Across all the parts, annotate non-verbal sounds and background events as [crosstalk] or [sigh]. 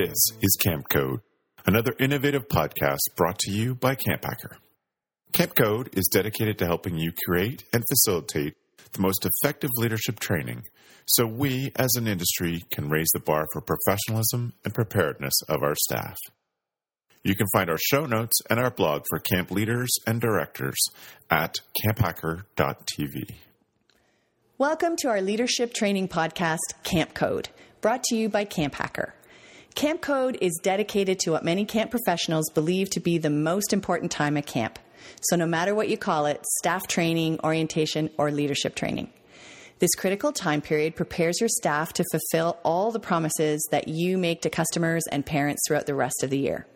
This is Camp Code, another innovative podcast brought to you by Camp Hacker. Camp Code is dedicated to helping you create and facilitate the most effective leadership training so we as an industry can raise the bar for professionalism and preparedness of our staff. You can find our show notes and our blog for camp leaders and directors at camphacker.tv. Welcome to our leadership training podcast, Camp Code, brought to you by Camp Hacker. Camp Code is dedicated to what many camp professionals believe to be the most important time at camp. So, no matter what you call it staff training, orientation, or leadership training. This critical time period prepares your staff to fulfill all the promises that you make to customers and parents throughout the rest of the year.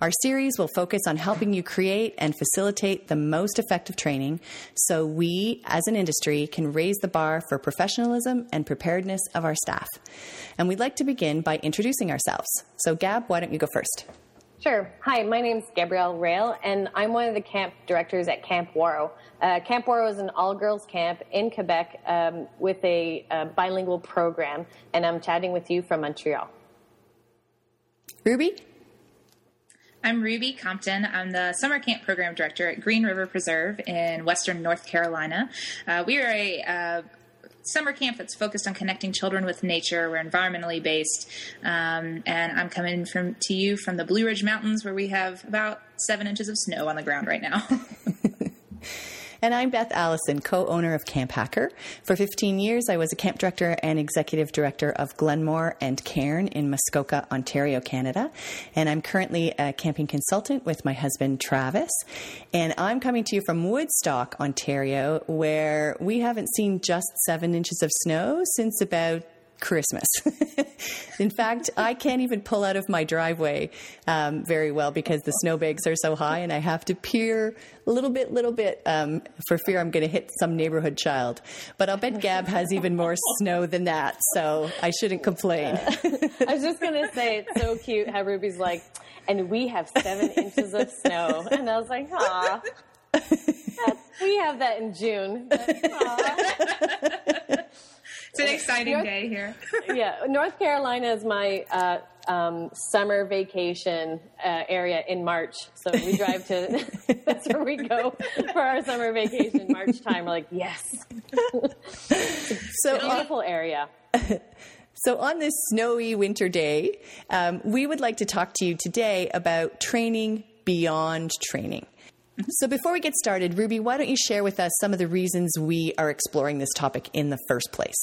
Our series will focus on helping you create and facilitate the most effective training so we, as an industry, can raise the bar for professionalism and preparedness of our staff. And we'd like to begin by introducing ourselves. So, Gab, why don't you go first? Sure. Hi, my name is Gabrielle Rail, and I'm one of the camp directors at Camp Ouareau. Uh, camp Ouareau is an all-girls camp in Quebec um, with a uh, bilingual program, and I'm chatting with you from Montreal. Ruby? I'm Ruby Compton. I'm the summer camp program director at Green River Preserve in Western North Carolina. Uh, we are a uh, summer camp that's focused on connecting children with nature. We're environmentally based, um, and I'm coming from to you from the Blue Ridge Mountains, where we have about seven inches of snow on the ground right now. [laughs] And I'm Beth Allison, co owner of Camp Hacker. For 15 years, I was a camp director and executive director of Glen Mhor and Cairn in Muskoka, Ontario, Canada. And I'm currently a camping consultant with my husband, Travis. And I'm coming to you from Woodstock, Ontario, where we haven't seen just seven inches of snow since about Christmas. [laughs] In fact, I can't even pull out of my driveway um, very well because the snowbanks are so high, and I have to peer a little bit, little bit um, for fear I'm going to hit some neighborhood child. But I'll bet Gab has even more snow than that, so I shouldn't complain. [laughs] I was just going to say it's so cute how Ruby's like, and we have seven inches of snow, and I was like, ah. [laughs] we have that in June. But, it's an exciting North, day here. [laughs] yeah, North Carolina is my uh, um, summer vacation uh, area in March. So we drive to, [laughs] that's where we go for our summer vacation, March time. We're like, yes. so beautiful area. [laughs] So, on this snowy winter day, um, we would like to talk to you today about training beyond training. So, before we get started, Ruby, why don't you share with us some of the reasons we are exploring this topic in the first place?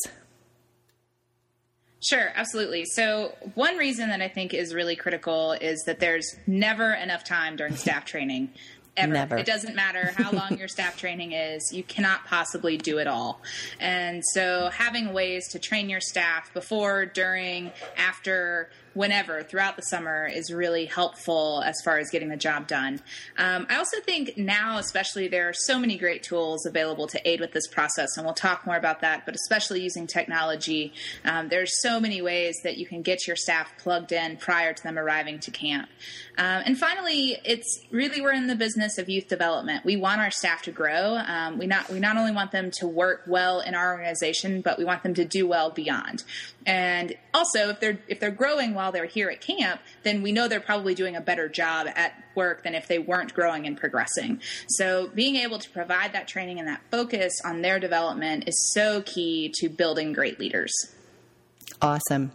Sure, absolutely. So, one reason that I think is really critical is that there's never enough time during staff [laughs] training. Ever. Never. It doesn't matter how long your staff [laughs] training is, you cannot possibly do it all. And so, having ways to train your staff before, during, after, whenever throughout the summer is really helpful as far as getting the job done. Um, I also think now, especially, there are so many great tools available to aid with this process, and we'll talk more about that. But especially using technology, um, there's so many ways that you can get your staff plugged in prior to them arriving to camp. Um, and finally, it's really we're in the business of youth development. We want our staff to grow. Um, we not we not only want them to work well in our organization, but we want them to do well beyond. And also, if they're if they're growing while they're here at camp, then we know they're probably doing a better job at work than if they weren't growing and progressing. So, being able to provide that training and that focus on their development is so key to building great leaders. Awesome.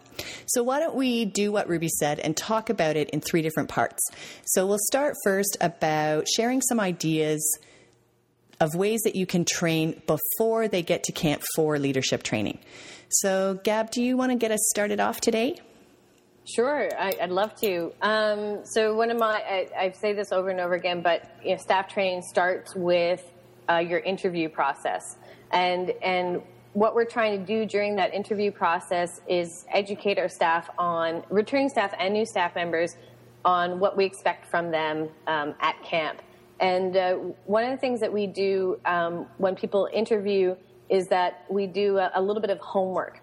So, why don't we do what Ruby said and talk about it in three different parts? So, we'll start first about sharing some ideas of ways that you can train before they get to camp for leadership training. So, Gab, do you want to get us started off today? Sure, I, would love to. Um, so, one of my, I, I, say this over and over again, but you know, staff training starts with uh, your interview process, and and what we're trying to do during that interview process is educate our staff on returning staff and new staff members on what we expect from them um, at camp. And uh, one of the things that we do um, when people interview is that we do a, a, little bit of homework.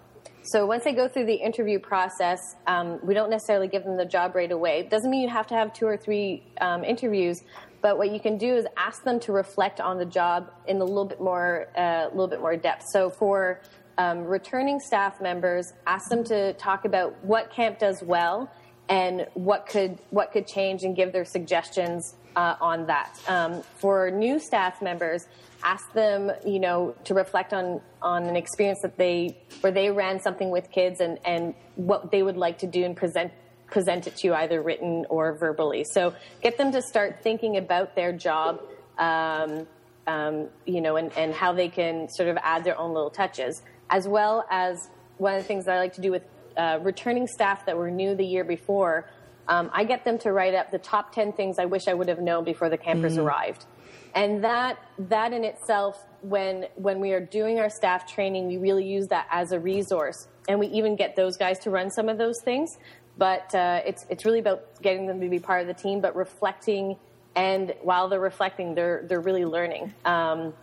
So once they go through the interview process, um, we don't necessarily give them the job right away. It doesn't mean you have to have two or three um, interviews, but what you can do is ask them to reflect on the job in a little bit more, a uh, little bit more depth. So for um, returning staff members, ask them to talk about what camp does well and what could what could change and give their suggestions uh, on that. Um, for new staff members, ask them, you know, to reflect on on an experience that they where they ran something with kids and and what they would like to do and present present it to you either written or verbally. So get them to start thinking about their job. Um, um, you know, and, and how they can sort of add their own little touches, as well as one of the things that I like to do with uh, returning staff that were new the year before. Um, I get them to write up the top 10 things I wish I would have known before the campers mm-hmm. arrived. And that, that in itself, when, when we are doing our staff training, we really use that as a resource. And we even get those guys to run some of those things. But uh, it's, it's really about getting them to be part of the team, but reflecting and while they're reflecting, they're they're really learning. Um,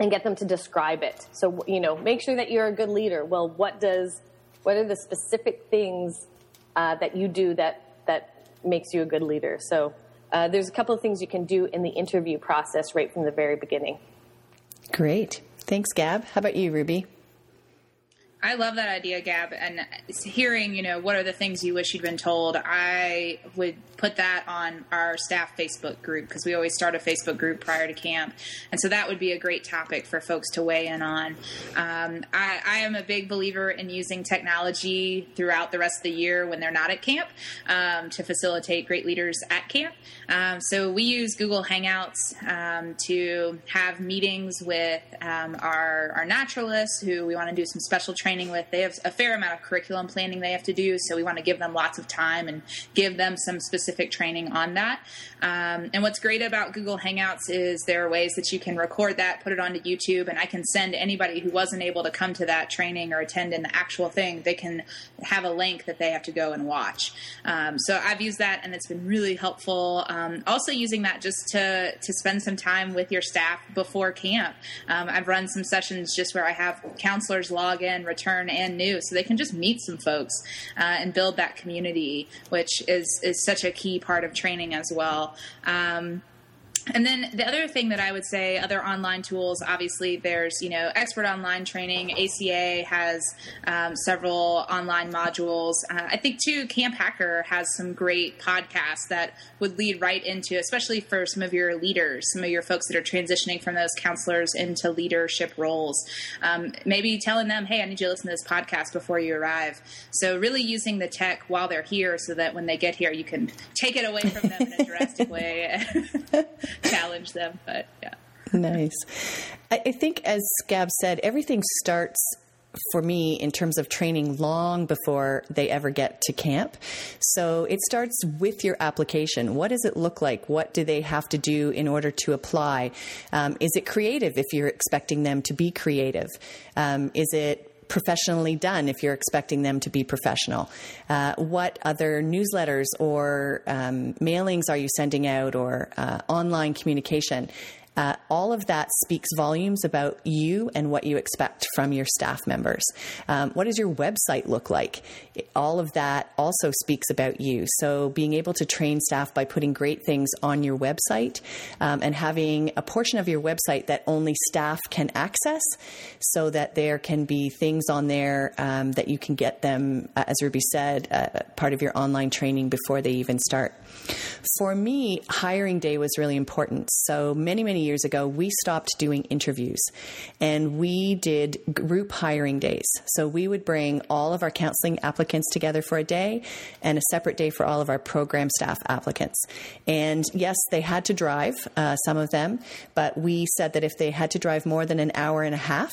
and get them to describe it. So you know, make sure that you're a good leader. Well, what does what are the specific things uh, that you do that that makes you a good leader? So uh, there's a couple of things you can do in the interview process right from the very beginning. Great, thanks, Gab. How about you, Ruby? I love that idea, Gab. And hearing, you know, what are the things you wish you'd been told, I would put that on our staff Facebook group because we always start a Facebook group prior to camp. And so that would be a great topic for folks to weigh in on. Um, I, I, am a big believer in using technology throughout the rest of the year when they're not at camp um, to facilitate great leaders at camp. Um, so we use Google Hangouts um, to have meetings with um, our, our naturalists who we want to do some special training training with, they have a fair amount of curriculum planning they have to do. So we want to give them lots of time and give them some specific training on that. Um, and what's great about Google Hangouts is there are ways that you can record that, put it onto YouTube, and I can send anybody who wasn't able to come to that training or attend in the actual thing, they can have a link that they have to go and watch. Um, so I've used that and it's been really helpful. Um, also using that just to, to spend some time with your staff before camp. Um, I've run some sessions just where I have counselors log in, return and new, so they can just meet some folks uh, and build that community, which is is such a key part of training as well. Um, and then the other thing that I would say, other online tools, obviously there's, you know, expert online training. ACA has um, several online modules. Uh, I think too, Camp Hacker has some great podcasts that would lead right into, especially for some of your leaders, some of your folks that are transitioning from those counselors into leadership roles. Um, maybe telling them, hey, I need you to listen to this podcast before you arrive. So really using the tech while they're here so that when they get here, you can take it away from them in a [laughs] drastic way. [laughs] challenge them. But yeah. nice. I, I think, as Gab said, everything starts for me in terms of training long before they ever get to camp. So it starts with your application. What does it look like? What do they have to do in order to apply? Um, is it creative if you're expecting them to be creative? Um, is it professionally done if you're expecting them to be professional? Uh, what other newsletters or um, mailings are you sending out or uh, online communication? Uh, all of that speaks volumes about you and what you expect from your staff members. Um, what does your website look like? All of that also speaks about you. So, being able to train staff by putting great things on your website um, and having a portion of your website that only staff can access so that there can be things on there um, that you can get them, uh, as Ruby said, uh, part of your online training before they even start. For me, hiring day was really important. So, many, many years ago, we stopped doing interviews and we did group hiring days. So we would bring all of our counseling applicants together for a day and a separate day for all of our program staff applicants. And yes, they had to drive, uh, some of them, but we said that if they had to drive more than an hour and a half,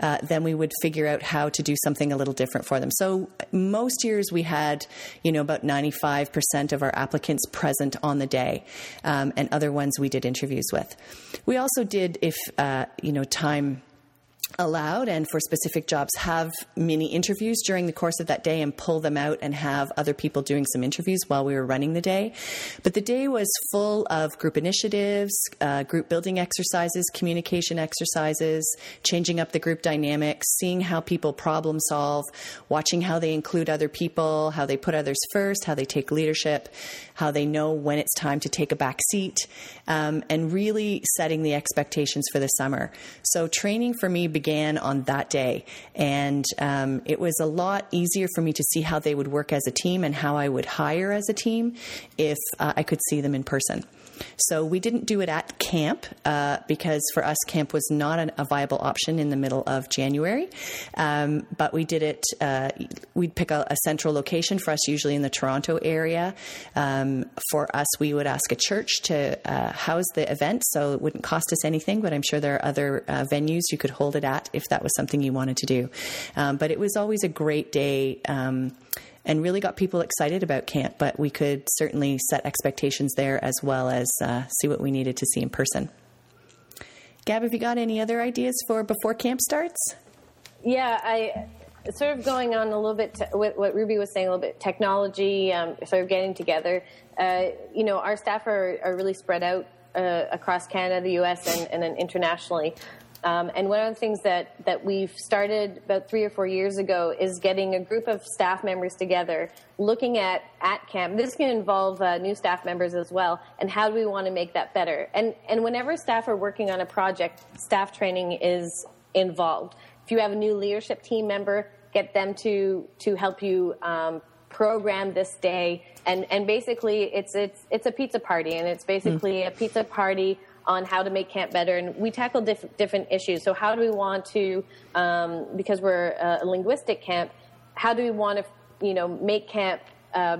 uh, then we would figure out how to do something a little different for them. So most years we had, you know, about 95% of our applicants present on the day, um, and other ones we did interviews with. We also did, if uh, you know, time allowed and for specific jobs have mini interviews during the course of that day and pull them out and have other people doing some interviews while we were running the day. But the day was full of group initiatives, uh, group building exercises, communication exercises, changing up the group dynamics, seeing how people problem solve, watching how they include other people, how they put others first, how they take leadership, how they know when it's time to take a back seat, um, and really setting the expectations for the summer. So training for me began on that day. And um, it was a lot easier for me to see how they would work as a team and how I would hire as a team if uh, I could see them in person. So we didn't do it at camp uh, because for us, camp was not an, a viable option in the middle of January. Um, but we did it, uh, we'd pick a, a, central location for us, usually in the Toronto area. Um, for us, we would ask a church to uh, house the event, so it wouldn't cost us anything, but I'm sure there are other uh, venues you could hold it at if that was something you wanted to do. Um, but it was always a great day. And really got people excited about camp. But we could certainly set expectations there as well as uh, see what we needed to see in person. Gab, have you got any other ideas for before camp starts? Yeah, I sort of going on a little bit to, with what Ruby was saying, a little bit technology, um, sort of getting together. Uh, you know, our staff are, are really spread out uh, across Canada, the U.S., and, and then internationally. Um, and one of the things that, that we've started about three or four years ago is getting a group of staff members together, looking at at camp. This can involve uh, new staff members as well, and how do we want to make that better? And and whenever staff are working on a project, staff training is involved. If you have a new leadership team member, get them to to help you um, program this day. And and basically, it's it's it's a pizza party, and it's basically mm. a pizza party on how to make camp better, and we tackle diff- different issues. So, how do we want to, um, because we're a linguistic camp, how do we want to, you know, make camp, uh,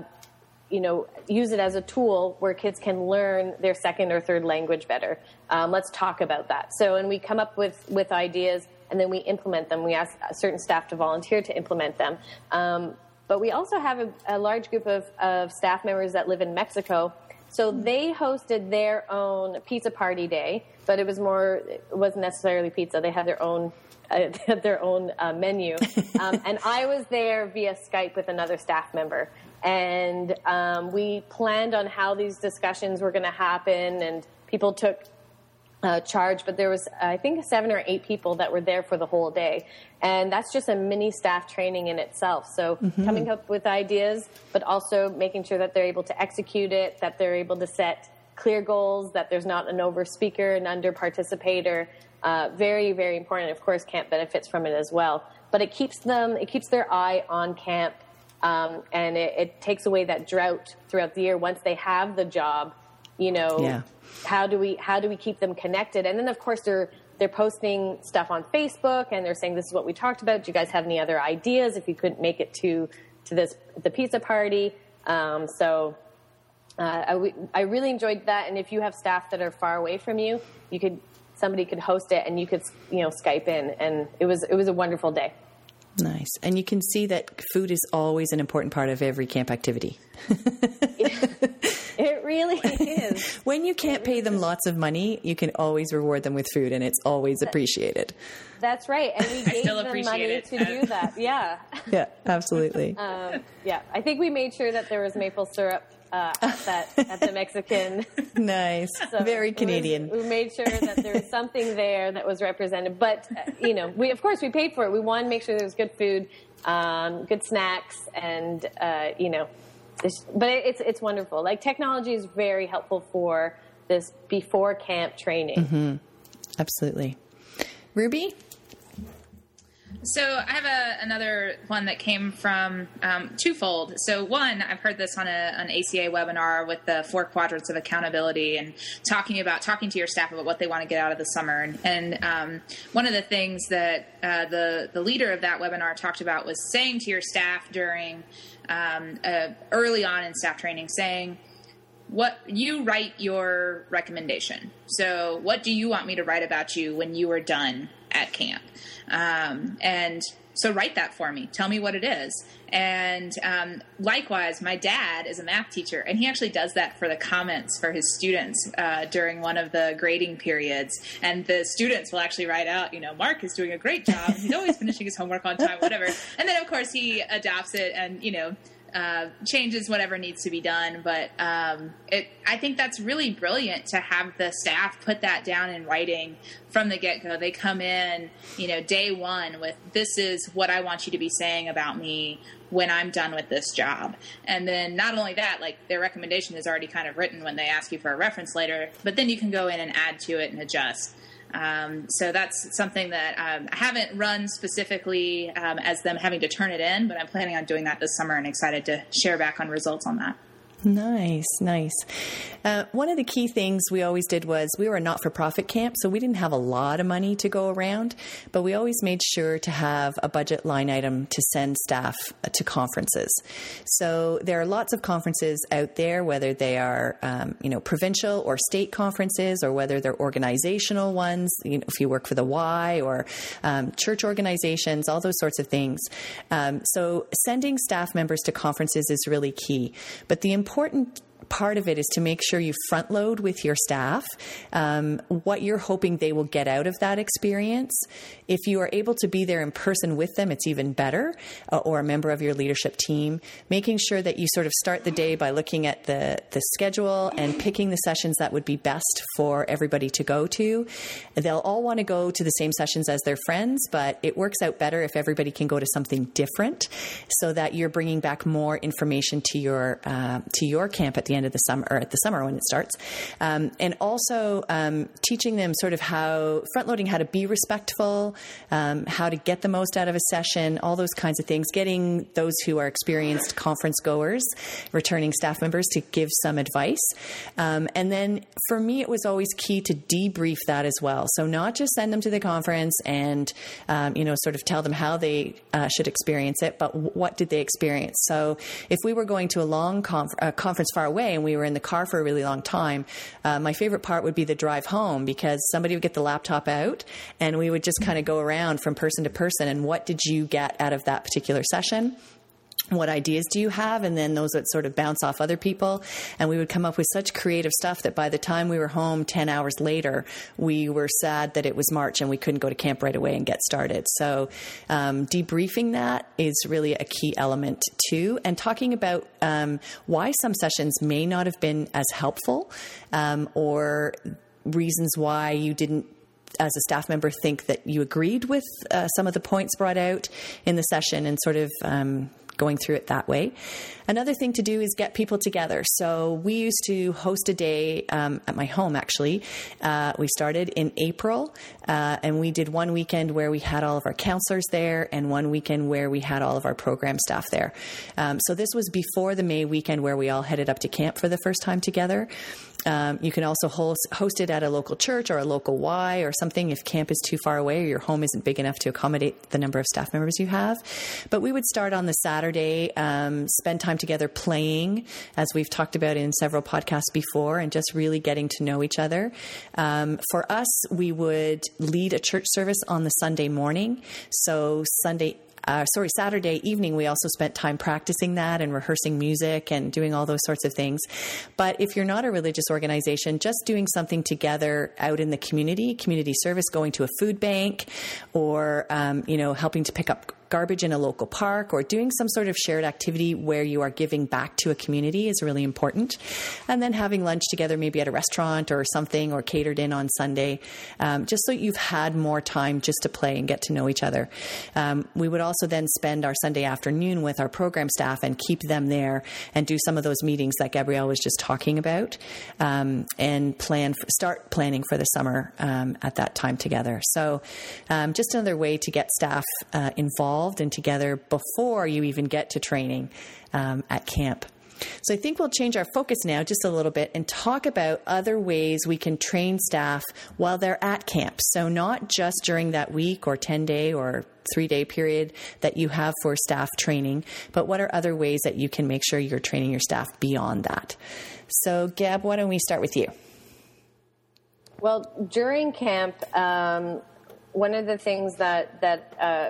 you know, use it as a tool where kids can learn their second or third language better? Um, let's talk about that. So, and we come up with with ideas, and then we implement them. We ask certain staff to volunteer to implement them. Um, but we also have a, a large group of, of staff members that live in Mexico so they hosted their own pizza party day, but it was more, it wasn't necessarily pizza. They had their own, uh, [laughs] they had their own uh, menu. [laughs] Um, and I was there via Skype with another staff member. And um, we planned on how these discussions were going to happen, and people took uh, charge, but there was I think seven or eight people that were there for the whole day, and that's just a mini staff training in itself. So mm-hmm. coming up with ideas, but also making sure that they're able to execute it, that they're able to set clear goals, that there's not an over speaker, an under participator. Uh, very very important. Of course, camp benefits from it as well, but it keeps them it keeps their eye on camp, um, and it, it takes away that drought throughout the year once they have the job you know yeah. how do we how do we keep them connected? And then of course they're they're posting stuff on facebook and they're saying this is what we talked about. Do you guys have any other ideas if you couldn't make it to to this the pizza party? Um, so uh, I, I really enjoyed that. And if you have staff that are far away from you you could somebody could host it and you could you know skype in. And it was it was a wonderful day Nice. And you can see that food is always an important part of every camp activity. [laughs] it really is. [laughs] when you can't pay them lots of money, you can always reward them with food and it's always appreciated. That's right. And we [laughs] gave them money it. to do that. Yeah. Yeah, absolutely. Um, yeah. I think we made sure that there was maple syrup uh, at, that, at the Mexican. [laughs] nice. [laughs] So Very Canadian. Was, we made sure that there was [laughs] something there that was represented. But, uh, you know, we, of course, we paid for it. We wanted to make sure there was good food, um, good snacks, and, uh, you know, but it's, it's wonderful. Like, technology is very helpful for this before camp training. Mm-hmm. Absolutely. Ruby? So I have a, another one that came from um, twofold. So one, I've heard this on a, an ACA webinar with the four quadrants of accountability and talking about talking to your staff about what they want to get out of the summer. And, and um, one of the things that uh, the the leader of that webinar talked about was saying to your staff during um, uh, early on in staff training, saying what you write your recommendation. So, what do you want me to write about you when you are done at camp? Um, and so write that for me. Tell me what it is. And um, likewise, my dad is a math teacher, and he actually does that for the comments for his students uh, during one of the grading periods. And the students will actually write out, you know, Mark is doing a great job. He's always finishing his homework on time, whatever. And then, of course, he adopts it and, you know, uh, changes whatever needs to be done. But um, it, I think that's really brilliant to have the staff put that down in writing from the get go. They come in, you know, day one with this is what I want you to be saying about me when I'm done with this job. And then not only that, like their recommendation is already kind of written when they ask you for a reference later, but then you can go in and add to it and adjust. Um, so that's something that um, I haven't run specifically um, as them having to turn it in, but I'm planning on doing that this summer and excited to share back on results on that. Nice, nice. Uh, one of the key things we always did was we were a not for profit camp, so we didn't have a lot of money to go around, but we always made sure to have a budget line item to send staff uh, to conferences. So there are lots of conferences out there, whether they are um, you know provincial or state conferences, or whether they're organizational ones. You know, if you work for the Y or um, church organizations, all those sorts of things. Um, so sending staff members to conferences is really key, but the important part of it is to make sure you front load with your staff um, what you're hoping they will get out of that experience. If you are able to be there in person with them, it's even better, uh, or a member of your leadership team. Making sure that you sort of start the day by looking at the, the schedule and picking the sessions that would be best for everybody to go to. They'll all want to go to the same sessions as their friends, but it works out better if everybody can go to something different so that you're bringing back more information to your, uh, to your camp at the end of the summer or at the summer when it starts, um, and also um, teaching them sort of how front loading how to be respectful, um, how to get the most out of a session, all those kinds of things. Getting those who are experienced conference goers, returning staff members to give some advice, um, and then for me it was always key to debrief that as well. So not just send them to the conference and um, you know sort of tell them how they uh, should experience it, but what did they experience. So if we were going to a long conf- conference far away and we were in the car for a really long time, uh, my favorite part would be the drive home because somebody would get the laptop out and we would just kind of go around from person to person and what did you get out of that particular session? What ideas do you have? And then those would sort of bounce off other people. And we would come up with such creative stuff that by the time we were home 10 hours later, we were sad that it was March and we couldn't go to camp right away and get started. So, um, debriefing that is really a key element too. And talking about um, why some sessions may not have been as helpful um, or reasons why you didn't as a staff member think that you agreed with uh, some of the points brought out in the session and sort of um, going through it that way. Another thing to do is get people together. So we used to host a day um, at my home, actually. Uh, we started in April, uh, and we did one weekend where we had all of our counselors there, and one weekend where we had all of our program staff there. Um, so this was before the May weekend where we all headed up to camp for the first time together. Um, you can also host, host it at a local church or a local Y or something if camp is too far away or your home isn't big enough to accommodate the number of staff members you have. But we would start on the Saturday, um, spend time together playing, as we've talked about in several podcasts before, and just really getting to know each other. Um, for us, we would lead a church service on the Sunday morning. So Sunday uh, sorry, Saturday evening, we also spent time practicing that and rehearsing music and doing all those sorts of things. But if you're not a religious organization, just doing something together out in the community, community service, going to a food bank, or um, you know, helping to pick up garbage in a local park or doing some sort of shared activity where you are giving back to a community is really important. And then having lunch together, maybe at a restaurant or something, or catered in on Sunday, um, just so you've had more time just to play and get to know each other. Um, we would also then spend our Sunday afternoon with our program staff and keep them there and do some of those meetings that Gabrielle was just talking about um, and plan for, start planning for the summer um, at that time together. So, um, just another way to get staff uh, involved involved and together before you even get to training um, at camp. So I think we'll change our focus now just a little bit and talk about other ways we can train staff while they're at camp. So not just during that week or 10 day or three day period that you have for staff training, but what are other ways that you can make sure you're training your staff beyond that? So, Gab, why don't we start with you? Well, during camp, um, one of the things that that uh,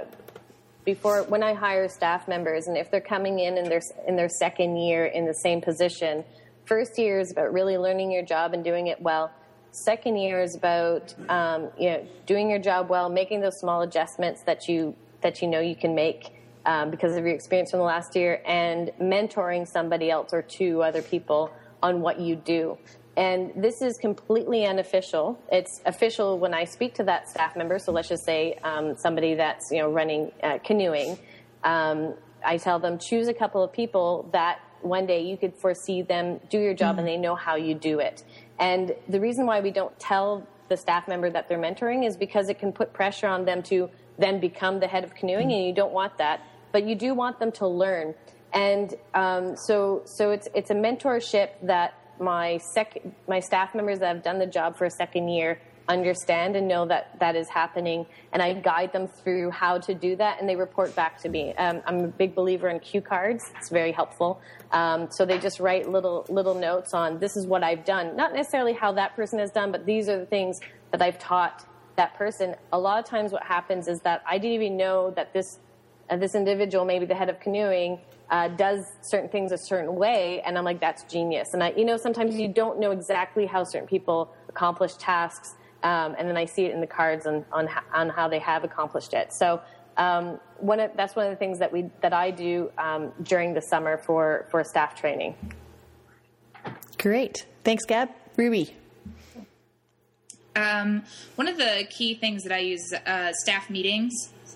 before when I hire staff members, and if they're coming in in their in their second year in the same position, first year is about really learning your job and doing it well. Second year is about um, you know doing your job well, making those small adjustments that you that you know you can make um, because of your experience from the last year, and mentoring somebody else or two other people on what you do. And this is completely unofficial. It's official when I speak to that staff member. So let's just say um, somebody that's you know running uh, canoeing. Um, I tell them choose a couple of people that one day you could foresee them do your job mm-hmm. and they know how you do it. And the reason why we don't tell the staff member that they're mentoring is because it can put pressure on them to then become the head of canoeing, and you don't want that. But you do want them to learn, and um, so so it's it's a mentorship that my sec my staff members that have done the job for a second year understand and know that that is happening and i guide them through how to do that and they report back to me. Um, i'm a big believer in cue cards. It's very helpful. Um, so they just write little little notes on this is what i've done. Not necessarily how that person has done but these are the things that i've taught that person. A lot of times what happens is that i didn't even know that this uh, this individual maybe the head of canoeing uh, does certain things a certain way and i'm like that's genius and i you know sometimes you don't know exactly how certain people accomplish tasks um, and then I see it in the cards on, on, on how they have accomplished it. So um, one of, that's one of the things that we that I do um, during the summer for for staff training. Great, thanks, Gab. Ruby. Um, one of the key things that I use uh, staff meetings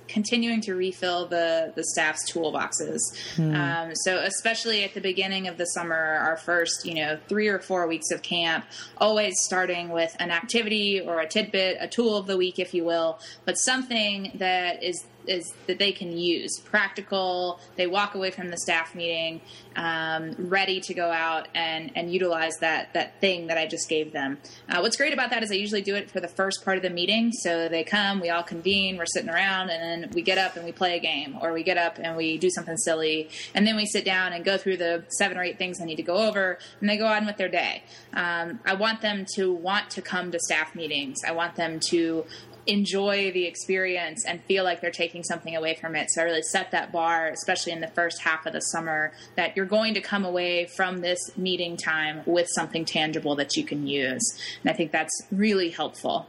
continuing to refill the the staff's toolboxes. Hmm. Um, so especially at the beginning of the summer, our first you know three or four weeks of camp, always starting with an activity or a tidbit, a tool of the week, if you will, but something that is is that they can use practical they walk away from the staff meeting um, ready to go out and, and utilize that that thing that i just gave them. Uh, what's great about that is i usually do it for the first part of the meeting. So they come we all convene we're sitting around and then we get up and we play a game or we get up and we do something silly and then we sit down and go through the seven or eight things i need to go over and they go on with their day. Um, i want them to want to come to staff meetings. I want them to enjoy the experience and feel like they're taking something away from it. So I really set that bar, especially in the first half of the summer, that you're going to come away from this meeting time with something tangible that you can use. And I think that's really helpful.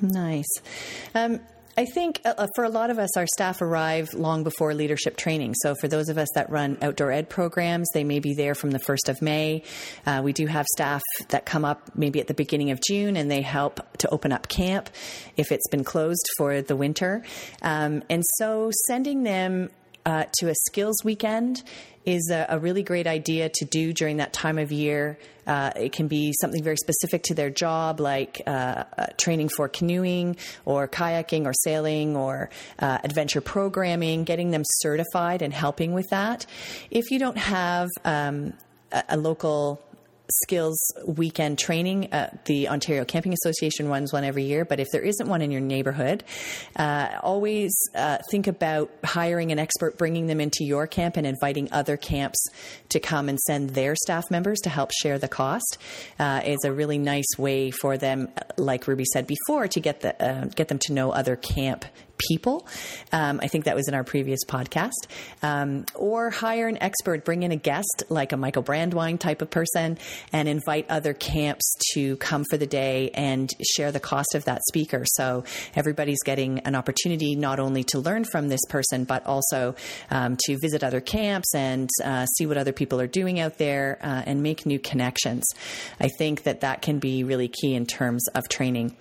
Nice. Um, I think uh, uh, for a lot of us, our staff arrive long before leadership training. So for those of us that run outdoor ed programs, they may be there from the 1st of May. Uh, we do have staff that come up maybe at the beginning of June and they help to open up camp if it's been closed for the winter. Um, and so sending them uh, to a skills weekend is a, a, really great idea to do during that time of year. Uh, it can be something very specific to their job, like uh, uh training for canoeing or kayaking or sailing or uh, adventure programming, getting them certified and helping with that. If you don't have um, a, a local skills weekend training. Uh, the Ontario Camping Association runs one every year, but if there isn't one in your neighborhood, uh, always uh, think about hiring an expert, bringing them into your camp, and inviting other camps to come and send their staff members to help share the cost. Uh, is a really nice way for them, like Ruby said before, to get the uh, get them to know other camp people. Um, I think that was in our previous podcast. Um, or hire an expert, bring in a guest like a Michael Brandwein type of person, and invite other camps to come for the day and share the cost of that speaker. So everybody's getting an opportunity not only to learn from this person, but also um, to visit other camps and uh, see what other people are doing out there uh, and make new connections. I think that that can be really key in terms of training.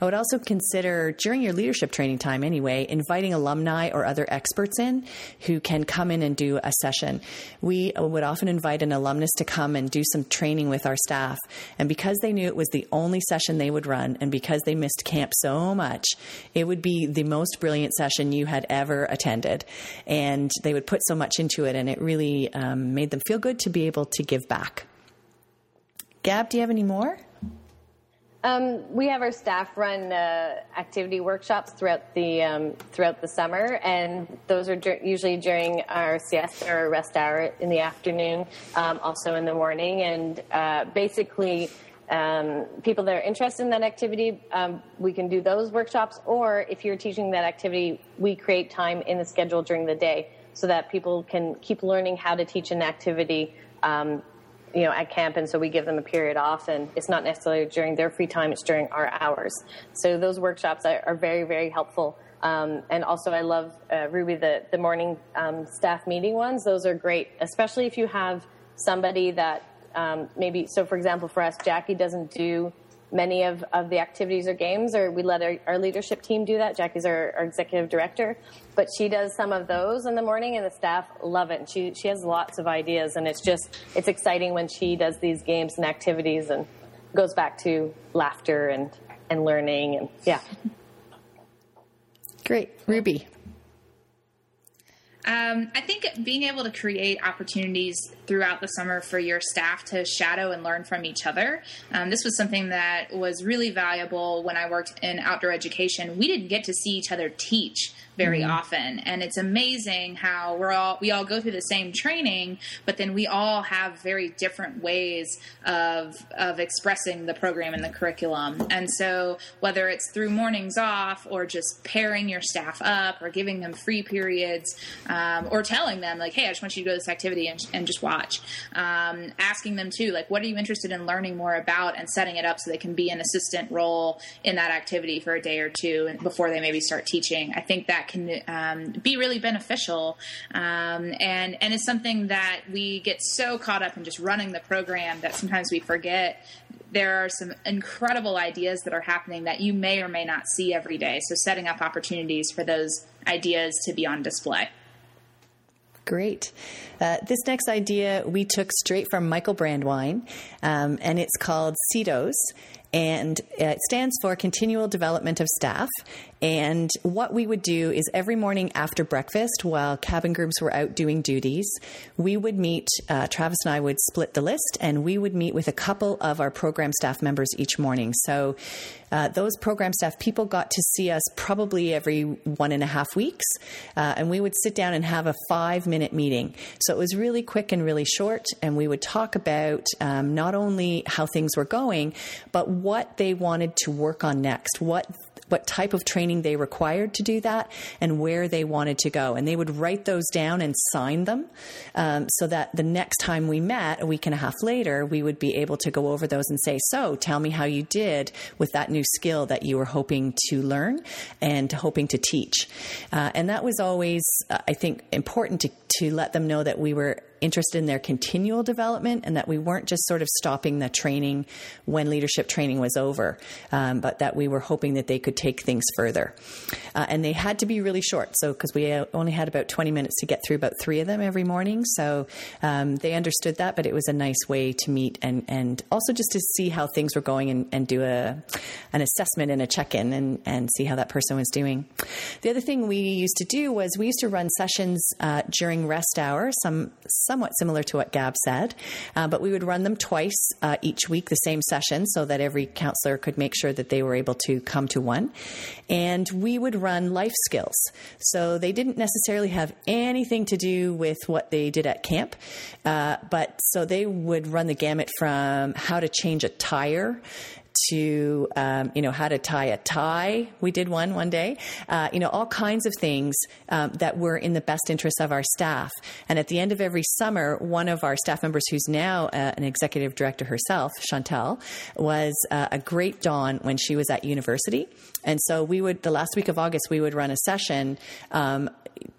I would also consider during your leadership training time, anyway anyway, inviting alumni or other experts in who can come in and do a session. We would often invite an alumnus to come and do some training with our staff. And because they knew it was the only session they would run, and because they missed camp so much, it would be the most brilliant session you had ever attended. And they would put so much into it, and it really um, made them feel good to be able to give back. Gab, do you have any more? Um, we have our staff run uh, activity workshops throughout the um, throughout the summer, and those are dur- usually during our siesta or rest hour in the afternoon, um, also in the morning. And uh, basically, um, people that are interested in that activity, um, we can do those workshops. Or if you're teaching that activity, we create time in the schedule during the day so that people can keep learning how to teach an activity um, you know, at camp, and so we give them a period off, and it's not necessarily during their free time; it's during our hours. So those workshops are, are very, very helpful. Um, and also, I love uh, Ruby the the morning um, staff meeting ones. Those are great, especially if you have somebody that um, maybe. So, for example, for us, Jackie doesn't do many of, of the activities or games, or we let our, our leadership team do that. Jackie's our, our, executive director, but she does some of those in the morning, and the staff love it. And she she has lots of ideas, and it's just it's exciting when she does these games and activities, and goes back to laughter and and learning and yeah. Great. Ruby. Um, I think being able to create opportunities throughout the summer for your staff to shadow and learn from each other. Um, this was something that was really valuable when I worked in outdoor education. We didn't get to see each other teach very mm-hmm. often and it's amazing how we're all we all go through the same training but then we all have very different ways of of expressing the program and the curriculum and so whether it's through mornings off or just pairing your staff up or giving them free periods um, or telling them like hey i just want you to go to this activity and, and just watch um, asking them too like what are you interested in learning more about and setting it up so they can be an assistant role in that activity for a day or two before they maybe start teaching i think that can um, be really beneficial, um, and and is something that we get so caught up in just running the program that sometimes we forget there are some incredible ideas that are happening that you may or may not see every day. So setting up opportunities for those ideas to be on display. Great. Uh, this next idea we took straight from Michael Brandwein, um, and it's called CEDOS and it stands for Continual Development of Staff. And what we would do is every morning after breakfast, while cabin groups were out doing duties, we would meet, uh, Travis and I would split the list, and we would meet with a couple of our program staff members each morning. So uh, those program staff people got to see us probably every one and a half weeks, uh, and we would sit down and have a five minute meeting. So it was really quick and really short, and we would talk about um, not only how things were going, but what they wanted to work on next, what what type of training they required to do that and where they wanted to go. And they would write those down and sign them um, so that the next time we met, a week and a half later, we would be able to go over those and say, So tell me how you did with that new skill that you were hoping to learn and hoping to teach. Uh, and that was always, uh, I think, important to, to let them know that we were interested in their continual development and that we weren't just sort of stopping the training when leadership training was over, um, but that we were hoping that they could take things further. Uh, and they had to be really short. So, because we only had about 20 minutes to get through about three of them every morning. So, um, they understood that, but it was a nice way to meet and, and also just to see how things were going and, and do a, an assessment and a check in and, and see how that person was doing. The other thing we used to do was we used to run sessions uh, during rest hour, some somewhat similar to what Gab said, uh, but we would run them twice uh, each week, the same session, so that every counselor could make sure that they were able to come to one. And we would run life skills. So they didn't necessarily have anything to do with what they did at camp, uh, but so they would run the gamut from how to change a tire to um, you know how to tie a tie. We did one one day. Uh, you know all kinds of things um, that were in the best interest of our staff. And at the end of every summer, one of our staff members, who's now uh, an executive director herself, Chantel, was uh, a great don when she was at university. And so we would the last week of August we would run a session. Um,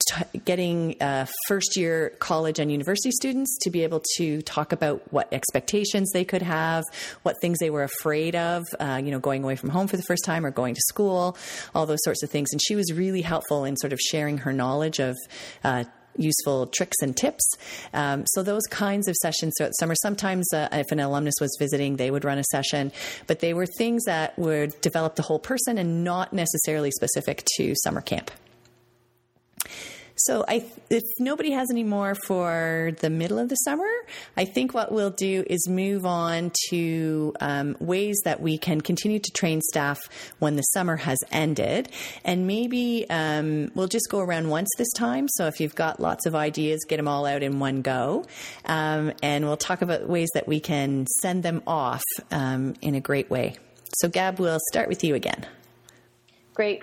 t- getting uh, first year college and university students to be able to talk about what expectations they could have, what things they were afraid of, uh, you know, going away from home for the first time or going to school, all those sorts of things. And she was really helpful in sort of sharing her knowledge of. Uh, useful tricks and tips. Um, so those kinds of sessions throughout summer. Sometimes, uh, if an alumnus was visiting, they would run a session, but they were things that would develop the whole person and not necessarily specific to summer camp. So I, if nobody has any more for the middle of the summer, I think what we'll do is move on to um, ways that we can continue to train staff when the summer has ended, and maybe um, we'll just go around once this time. So if you've got lots of ideas, get them all out in one go, um, and we'll talk about ways that we can send them off um, in a great way. So Gab, we'll start with you again. Great.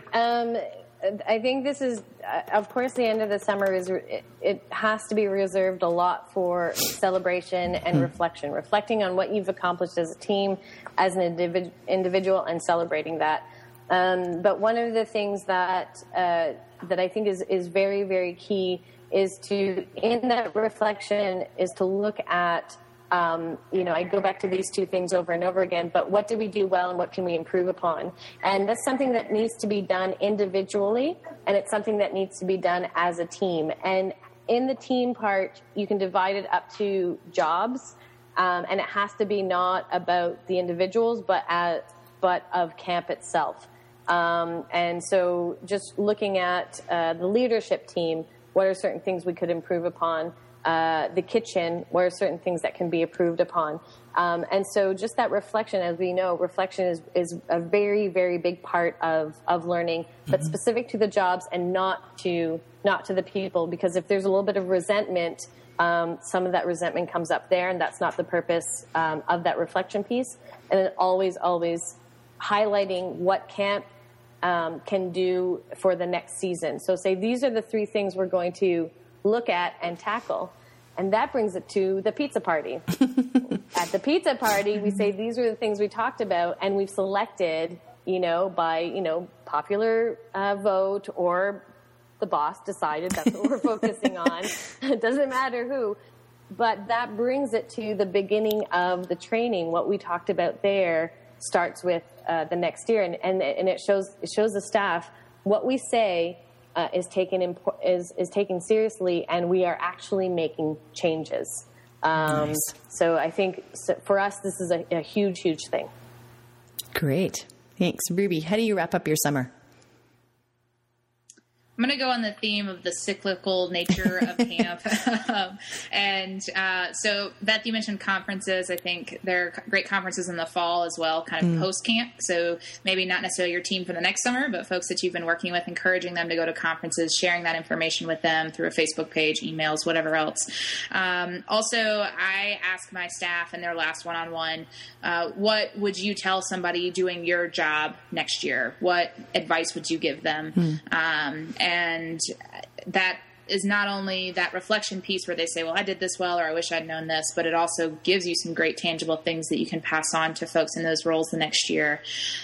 I think this is, uh, of course, the end of the summer is it, it has to be reserved a lot for celebration and hmm. reflection, reflecting on what you've accomplished as a team, as an individ- individual, and celebrating that. Um, but one of the things that uh, that I think is is very very key is to in that reflection is to look at um, you know, I go back to these two things over and over again, but what do we do well and what can we improve upon? And that's something that needs to be done individually, and it's something that needs to be done as a team. And in the team part, you can divide it up to jobs, um, and it has to be not about the individuals, but as, but of camp itself. Um, and so, just looking at uh, the leadership team, what are certain things we could improve upon? Uh, the kitchen, where certain things that can be improved upon? Um, and so, just that reflection, as we know, reflection is, is a very, very big part of, of learning, but mm-hmm. specific to the jobs and not to not to the people. Because if there's a little bit of resentment, um, some of that resentment comes up there, and that's not the purpose um, of that reflection piece. And then always, always highlighting what camp um, can do for the next season. So, say these are the three things we're going to look at and tackle. And that brings it to the pizza party. [laughs] at the pizza party, we say these are the things we talked about, and we've selected, you know, by you know popular uh, vote or the boss decided that's what we're [laughs] focusing on. it doesn't matter who, but that brings it to the beginning of the training. What we talked about there starts with uh, the next year, and, and and it shows it shows the staff what we say uh, is taken impo- is is taken seriously, and we are actually making changes. Um, nice. So I think so for us, this is a, a huge, huge thing. Great, thanks, Ruby. How do you wrap up your summer? I'm going to go on the theme of the cyclical nature of [laughs] camp. [laughs] um, and uh, so, Beth, you mentioned conferences. I think there are great conferences in the fall as well, kind of mm. post camp. So, maybe not necessarily your team for the next summer, but folks that you've been working with, encouraging them to go to conferences, sharing that information with them through a Facebook page, emails, whatever else. Um, also, I ask my staff in their last one on one, what would you tell somebody doing your job next year? What advice would you give them? Mm. Um, and that is not only that reflection piece where they say, well, I did this well, or I wish I'd known this, but it also gives you some great tangible things that you can pass on to folks in those roles the next year.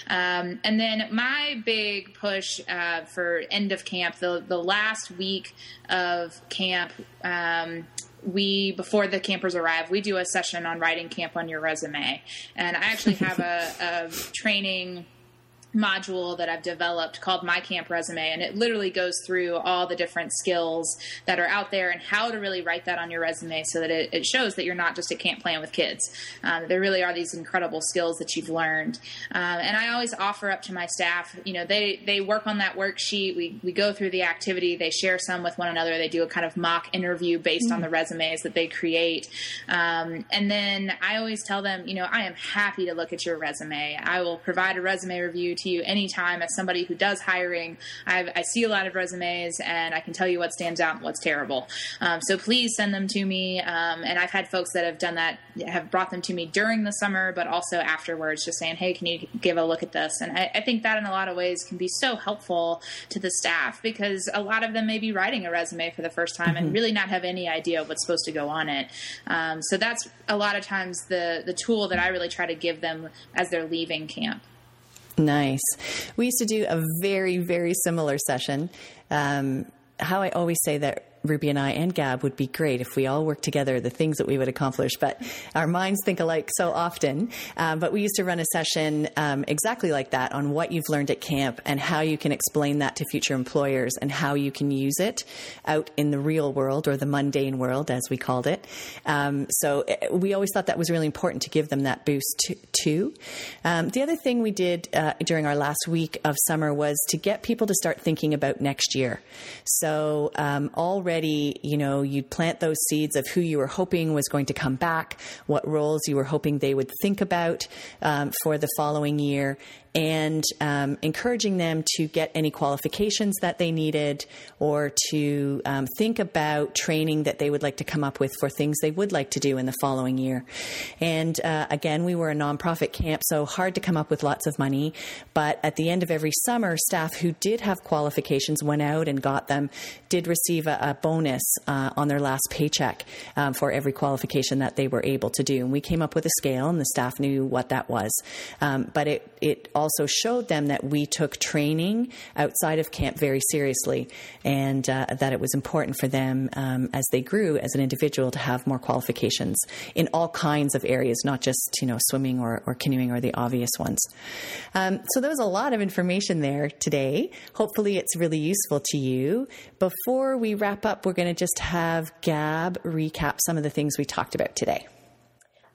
Um, and then my big push uh, for end of camp, the, the last week of camp, um, we before the campers arrive we do a session on writing camp on your resume and i actually have a, a training module that I've developed called My Camp Resume, and it literally goes through all the different skills that are out there and how to really write that on your resume so that it, it shows that you're not just a camp playing with kids. Um, there really are these incredible skills that you've learned, um, and I always offer up to my staff. You know, they they work on that worksheet. We we go through the activity. They share some with one another. They do a kind of mock interview based mm-hmm. on the resumes that they create, um, and then I always tell them, you know, I am happy to look at your resume. I will provide a resume review to you anytime as somebody who does hiring. I've, i see a lot of resumes and I can tell you what stands out and what's terrible. Um, so please send them to me. Um, and I've had folks that have done that, have brought them to me during the summer, but also afterwards, just saying, hey, can you give a look at this? And I, I think that in a lot of ways can be so helpful to the staff because a lot of them may be writing a resume for the first time mm-hmm. and really not have any idea what's supposed to go on it. Um, so that's a lot of times the the tool that I really try to give them as they're leaving camp. Nice. We used to do a very, very similar session. Um, how I always say that Ruby and I and Gab would be great if we all worked together, the things that we would accomplish. But our minds think alike so often. Um, but we used to run a session um, exactly like that on what you've learned at camp and how you can explain that to future employers and how you can use it out in the real world or the mundane world, as we called it. Um, so eh, we always thought that was really important to give them that boost too. Um, the other thing we did uh, during our last week of summer was to get people to start thinking about next year. So already um, already, you know, you'd plant those seeds of who you were hoping was going to come back, what roles you were hoping they would think about um, for the following year, and um, encouraging them to get any qualifications that they needed or to um, think about training that they would like to come up with for things they would like to do in the following year. And uh, again, we were a nonprofit camp, so hard to come up with lots of money. But at the end of every summer, staff who did have qualifications went out and got them, did receive a, a bonus uh, on their last paycheck um, for every qualification that they were able to do. And we came up with a scale, and the staff knew what that was. Um, but it, it also showed them that we took training outside of camp very seriously and uh, that it was important for them um, as they grew as an individual to have more qualifications in all kinds of areas, not just you know swimming or, or canoeing or the obvious ones. Um, so there was a lot of information there today. Hopefully, it's really useful to you. Before we wrap up, we're going to just have Gab recap some of the things we talked about today.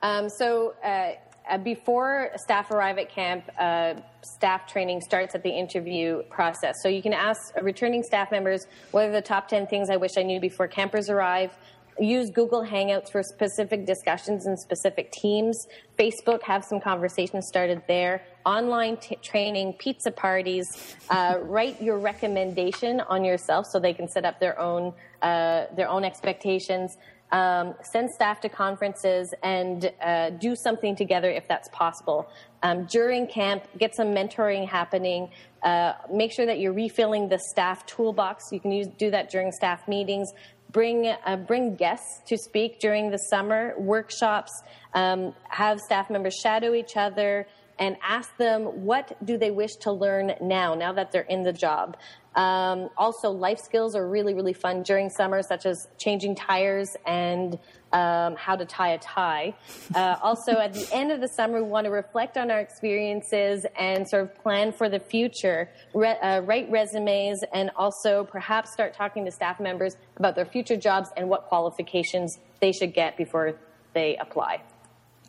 Um, so. Uh, uh, before staff arrive at camp, uh, staff training starts at the interview process. So you can ask returning staff members what are the top 10 things I wish I knew before campers arrive. Use Google Hangouts for specific discussions and specific teams. Facebook, have some conversations started there. Online t- training, pizza parties. Uh, [laughs] write your recommendation on yourself so they can set up their own uh, their own expectations um, send staff to conferences and uh, do something together if that's possible. Um, during camp, get some mentoring happening. Uh, make sure that you're refilling the staff toolbox. You can use, do that during staff meetings. Bring, uh, bring guests to speak during the summer workshops. Um, have staff members shadow each other and ask them what do they wish to learn now, now that they're in the job. Um, also, life skills are really, really fun during summer, such as changing tires and um, how to tie a tie. Uh, also, at the end of the summer, we want to reflect on our experiences and sort of plan for the future, Re- uh, write resumes, and also perhaps start talking to staff members about their future jobs and what qualifications they should get before they apply.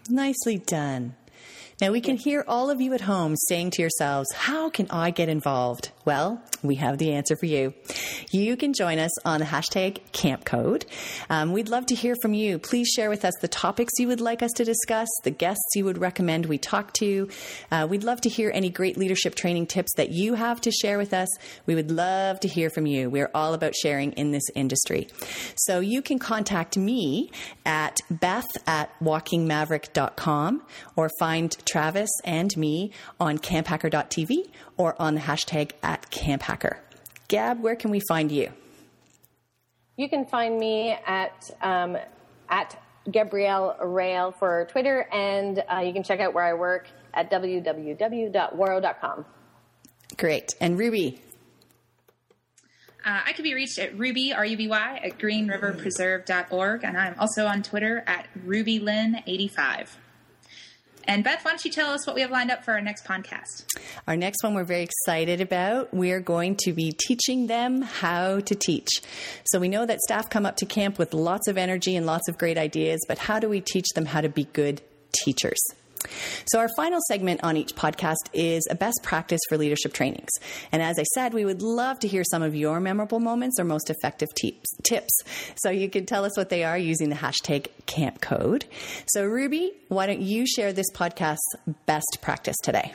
Nicely done. Now, we can hear all of you at home saying to yourselves, How can I get involved? Well, we have the answer for you. You can join us on the hashtag Camp Code. Um, we'd love to hear from you. Please share with us the topics you would like us to discuss, the guests you would recommend we talk to. Uh, we'd love to hear any great leadership training tips that you have to share with us. We would love to hear from you. We're all about sharing in this industry. So you can contact me at beth at walkingmaverick.com or find Travis and me on camphacker.tv or on the hashtag at camphacker. Gab, where can we find you? You can find me at um, at Gabrielle Rail for Twitter, and uh, you can check out where I work at www.waro.com. Great. And Ruby? Uh, I can be reached at Ruby, R-U-B-Y, at greenriverpreserve.org, and I'm also on Twitter at RubyLynn85. And Beth, why don't you tell us what we have lined up for our next podcast? Our next one we're very excited about. We're going to be teaching them how to teach. So we know that staff come up to camp with lots of energy and lots of great ideas, but how do we teach them how to be good teachers? So, our final segment on each podcast is a best practice for leadership trainings. And as I said, we would love to hear some of your memorable moments or most effective tips. So, you can tell us what they are using the hashtag Camp Code. So, Ruby, why don't you share this podcast's best practice today?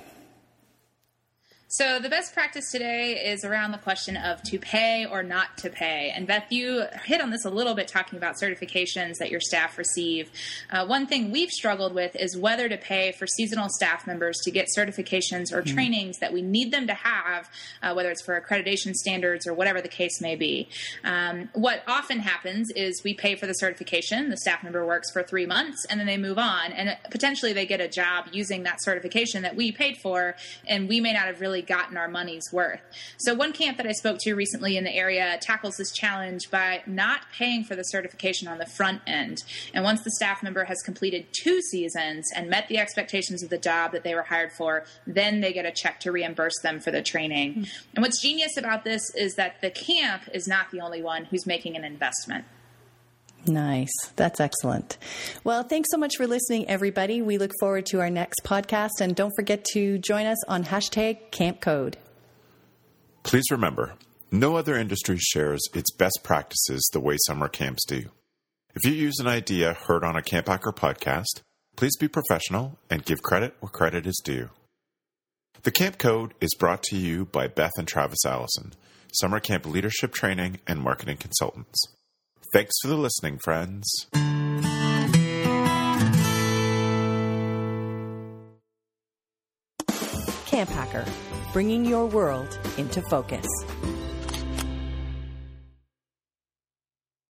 So the best practice today is around the question of to pay or not to pay. And Beth, you hit on this a little bit talking about certifications that your staff receive. Uh, one thing we've struggled with is whether to pay for seasonal staff members to get certifications or mm. trainings that we need them to have, uh, whether it's for accreditation standards or whatever the case may be. Um, what often happens is we pay for the certification, the staff member works for three months, and then they move on, and potentially they get a job using that certification that we paid for, and we may not have really gotten our money's worth. So, one camp that I spoke to recently in the area tackles this challenge by not paying for the certification on the front end. And once the staff member has completed two seasons and met the expectations of the job that they were hired for, then they get a check to reimburse them for the training. Mm-hmm. And what's genius about this is that the camp is not the only one who's making an investment. Nice. That's excellent. Well, thanks so much for listening, everybody. We look forward to our next podcast. And don't forget to join us on hashtag Camp Code. Please remember no other industry shares its best practices the way summer camps do. If you use an idea heard on a Camp Hacker podcast, please be professional and give credit where credit is due. The Camp Code is brought to you by Beth and Travis Allison, summer camp leadership training and marketing consultants. Thanks for the listening, friends. Camp Hacker, bringing your world into focus.